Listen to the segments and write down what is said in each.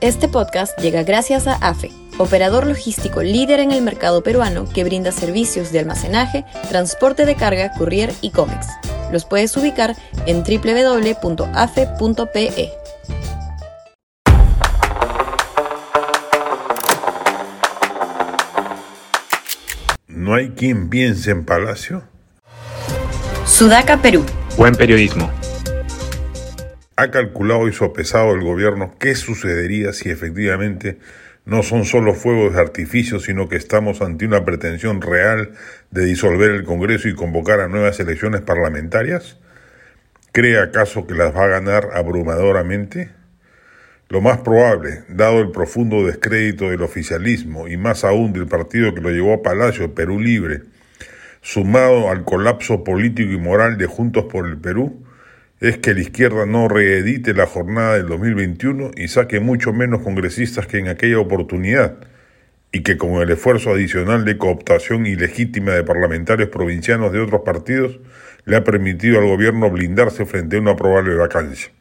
Este podcast llega gracias a AFE, operador logístico líder en el mercado peruano que brinda servicios de almacenaje, transporte de carga, courier y cómics. Los puedes ubicar en www.afe.pe. ¿No hay quien piense en Palacio? Sudaca, Perú. Buen periodismo. ¿Ha calculado y sopesado el gobierno qué sucedería si efectivamente no son solo fuegos de artificio, sino que estamos ante una pretensión real de disolver el Congreso y convocar a nuevas elecciones parlamentarias? ¿Cree acaso que las va a ganar abrumadoramente? Lo más probable, dado el profundo descrédito del oficialismo y más aún del partido que lo llevó a Palacio, Perú Libre, sumado al colapso político y moral de Juntos por el Perú, es que la izquierda no reedite la jornada del 2021 y saque mucho menos congresistas que en aquella oportunidad, y que con el esfuerzo adicional de cooptación ilegítima de parlamentarios provincianos de otros partidos, le ha permitido al gobierno blindarse frente a una probable vacancia.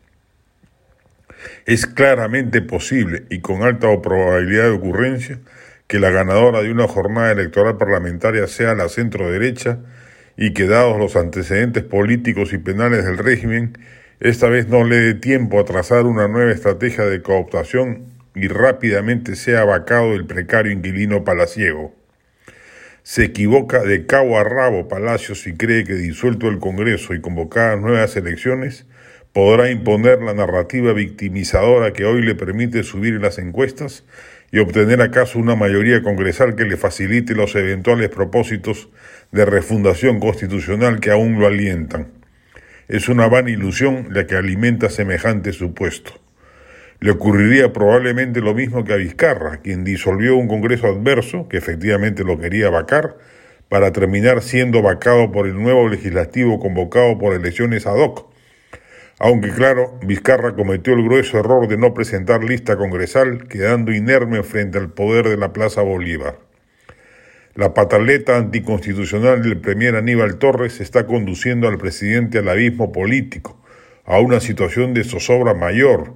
Es claramente posible y con alta probabilidad de ocurrencia que la ganadora de una jornada electoral parlamentaria sea la centro derecha y que dados los antecedentes políticos y penales del régimen, esta vez no le dé tiempo a trazar una nueva estrategia de cooptación y rápidamente sea vacado el precario inquilino palaciego. Se equivoca de cabo a rabo Palacios si cree que disuelto el Congreso y convocadas nuevas elecciones, podrá imponer la narrativa victimizadora que hoy le permite subir en las encuestas y obtener acaso una mayoría congresal que le facilite los eventuales propósitos de refundación constitucional que aún lo alientan. Es una vana ilusión la que alimenta semejante supuesto. Le ocurriría probablemente lo mismo que a Vizcarra, quien disolvió un Congreso adverso, que efectivamente lo quería vacar, para terminar siendo vacado por el nuevo legislativo convocado por elecciones ad hoc, aunque claro, Vizcarra cometió el grueso error de no presentar lista congresal, quedando inerme frente al poder de la Plaza Bolívar. La pataleta anticonstitucional del premier Aníbal Torres está conduciendo al presidente al abismo político, a una situación de zozobra mayor.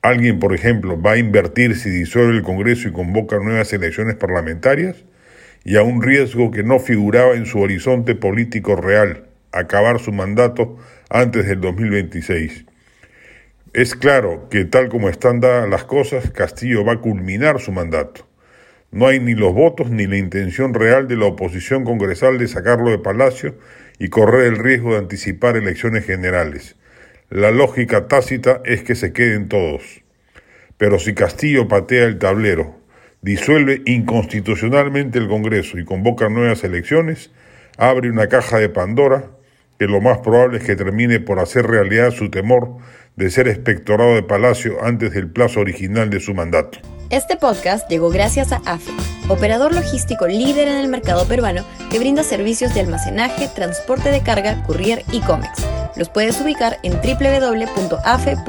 ¿Alguien, por ejemplo, va a invertir si disuelve el Congreso y convoca nuevas elecciones parlamentarias? Y a un riesgo que no figuraba en su horizonte político real, acabar su mandato antes del 2026. Es claro que tal como están dadas las cosas, Castillo va a culminar su mandato. No hay ni los votos ni la intención real de la oposición congresal de sacarlo de Palacio y correr el riesgo de anticipar elecciones generales. La lógica tácita es que se queden todos. Pero si Castillo patea el tablero, disuelve inconstitucionalmente el Congreso y convoca nuevas elecciones, abre una caja de Pandora que lo más probable es que termine por hacer realidad su temor de ser espectorado de Palacio antes del plazo original de su mandato. Este podcast llegó gracias a AFE, operador logístico líder en el mercado peruano que brinda servicios de almacenaje, transporte de carga, courier y cómics. Los puedes ubicar en www.afe.pe.